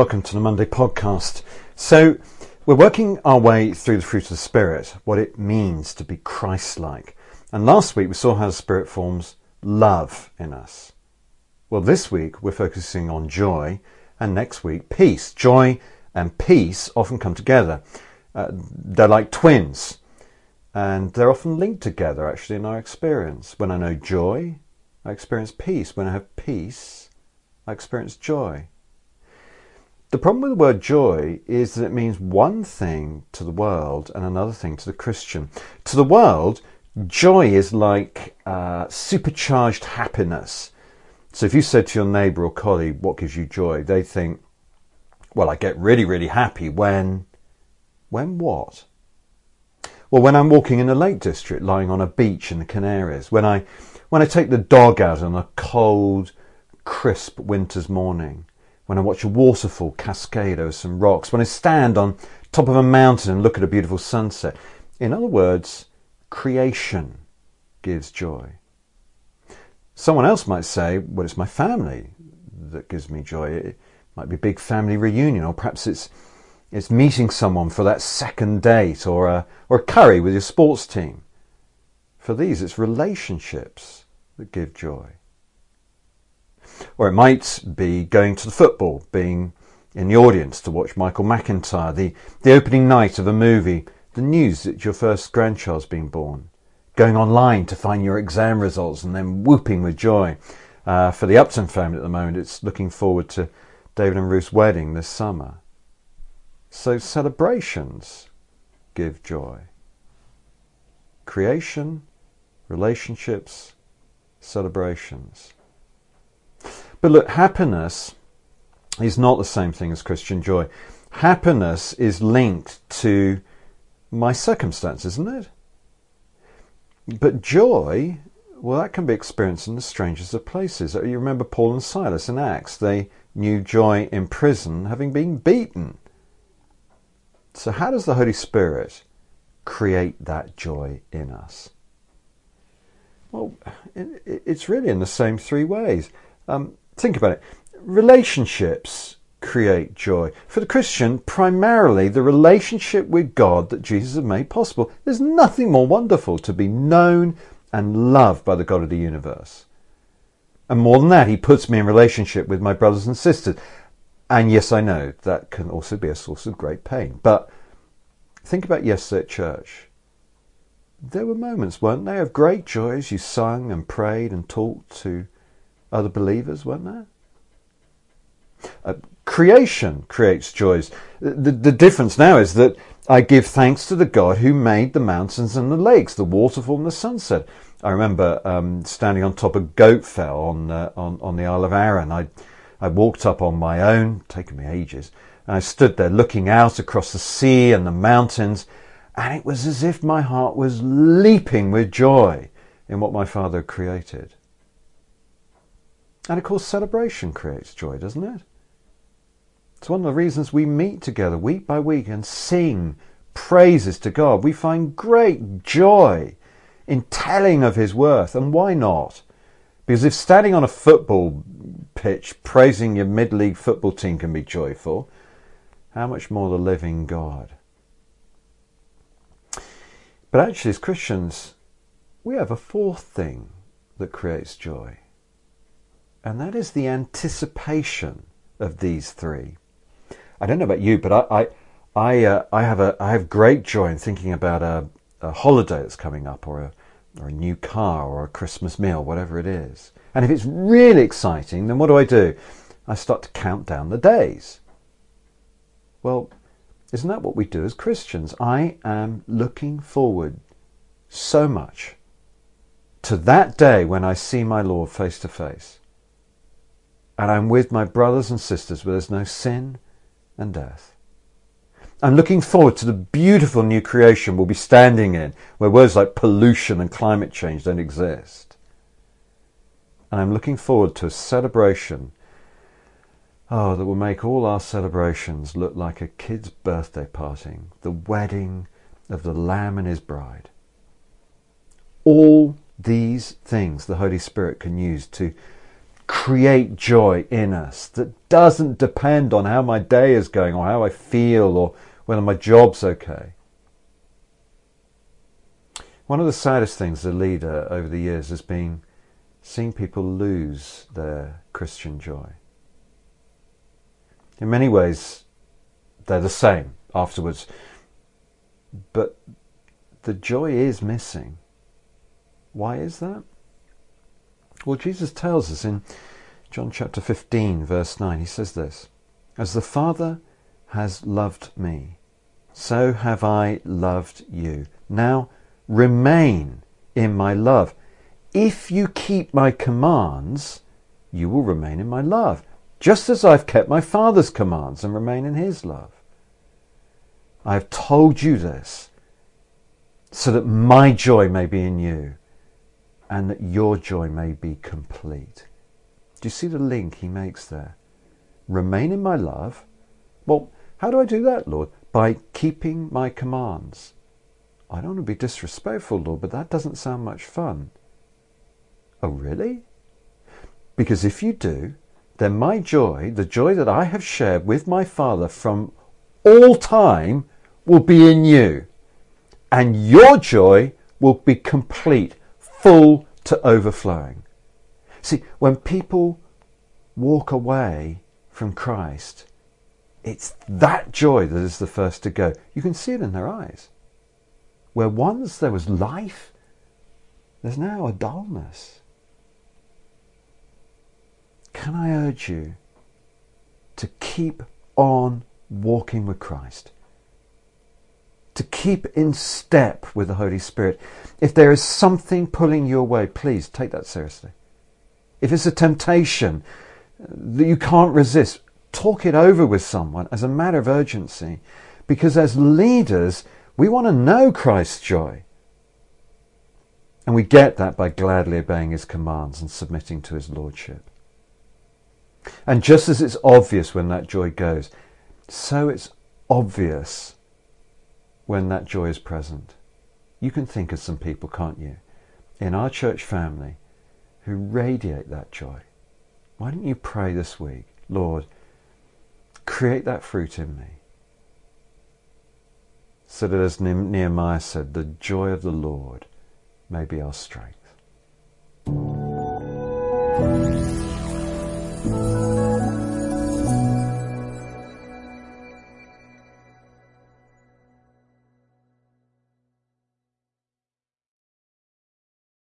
Welcome to the Monday podcast. So, we're working our way through the fruit of the Spirit, what it means to be Christ like. And last week we saw how the Spirit forms love in us. Well, this week we're focusing on joy, and next week peace. Joy and peace often come together. Uh, they're like twins, and they're often linked together actually in our experience. When I know joy, I experience peace. When I have peace, I experience joy. The problem with the word joy is that it means one thing to the world and another thing to the Christian. To the world, joy is like uh, supercharged happiness. So if you said to your neighbour or colleague, What gives you joy? they think, Well, I get really, really happy when. When what? Well, when I'm walking in the Lake District, lying on a beach in the Canaries, when I, when I take the dog out on a cold, crisp winter's morning, when I watch a waterfall cascade over some rocks, when I stand on top of a mountain and look at a beautiful sunset. In other words, creation gives joy. Someone else might say, well, it's my family that gives me joy. It might be a big family reunion, or perhaps it's it's meeting someone for that second date, or a, or a curry with your sports team. For these, it's relationships that give joy. Or it might be going to the football, being in the audience to watch Michael McIntyre, the, the opening night of a movie, the news that your first grandchild's been born, going online to find your exam results and then whooping with joy. Uh, for the Upton family at the moment, it's looking forward to David and Ruth's wedding this summer. So celebrations give joy. Creation, relationships, celebrations. But look, happiness is not the same thing as Christian joy. Happiness is linked to my circumstances, isn't it? But joy, well, that can be experienced in the strangest of places. You remember Paul and Silas in Acts. They knew joy in prison, having been beaten. So, how does the Holy Spirit create that joy in us? Well, it's really in the same three ways. Um, think about it. Relationships create joy. For the Christian, primarily the relationship with God that Jesus has made possible. There's nothing more wonderful to be known and loved by the God of the universe. And more than that, he puts me in relationship with my brothers and sisters. And yes, I know that can also be a source of great pain. But think about yesterday at church. There were moments, weren't there, of great joy as you sung and prayed and talked to other believers, weren't there? Uh, creation creates joys. The, the difference now is that I give thanks to the God who made the mountains and the lakes, the waterfall and the sunset. I remember um, standing on top of Goatfell on, uh, on, on the Isle of Arran. I, I walked up on my own, taken me ages, and I stood there looking out across the sea and the mountains, and it was as if my heart was leaping with joy in what my Father created. And of course, celebration creates joy, doesn't it? It's one of the reasons we meet together week by week and sing praises to God. We find great joy in telling of His worth. And why not? Because if standing on a football pitch praising your mid league football team can be joyful, how much more the living God? But actually, as Christians, we have a fourth thing that creates joy and that is the anticipation of these three. I don't know about you, but I I I, uh, I have a I have great joy in thinking about a, a holiday that's coming up, or a or a new car, or a Christmas meal, whatever it is. And if it's really exciting, then what do I do? I start to count down the days. Well, isn't that what we do as Christians? I am looking forward so much to that day when I see my Lord face to face and I'm with my brothers and sisters where there's no sin and death. I'm looking forward to the beautiful new creation we'll be standing in, where words like pollution and climate change don't exist. And I'm looking forward to a celebration, oh, that will make all our celebrations look like a kid's birthday party, the wedding of the Lamb and his bride. All these things the Holy Spirit can use to create joy in us that doesn't depend on how my day is going or how I feel or whether my job's okay. One of the saddest things as a leader over the years has been seeing people lose their Christian joy. In many ways, they're the same afterwards, but the joy is missing. Why is that? Well, Jesus tells us in John chapter 15, verse 9, he says this As the Father has loved me, so have I loved you. Now, remain in my love. If you keep my commands, you will remain in my love, just as I've kept my Father's commands and remain in his love. I have told you this so that my joy may be in you and that your joy may be complete. Do you see the link he makes there? Remain in my love. Well, how do I do that, Lord? By keeping my commands. I don't want to be disrespectful, Lord, but that doesn't sound much fun. Oh, really? Because if you do, then my joy, the joy that I have shared with my Father from all time, will be in you. And your joy will be complete, full to overflowing. See, when people walk away from Christ, it's that joy that is the first to go. You can see it in their eyes where once there was life, there's now a dullness. Can I urge you to keep on walking with Christ? To keep in step with the Holy Spirit. If there is something pulling you away, please take that seriously. If it's a temptation that you can't resist, talk it over with someone as a matter of urgency. Because as leaders, we want to know Christ's joy. And we get that by gladly obeying his commands and submitting to his lordship. And just as it's obvious when that joy goes, so it's obvious when that joy is present. You can think of some people, can't you, in our church family who radiate that joy. Why don't you pray this week, Lord, create that fruit in me? so that as Nehemiah said, the joy of the Lord may be our strength.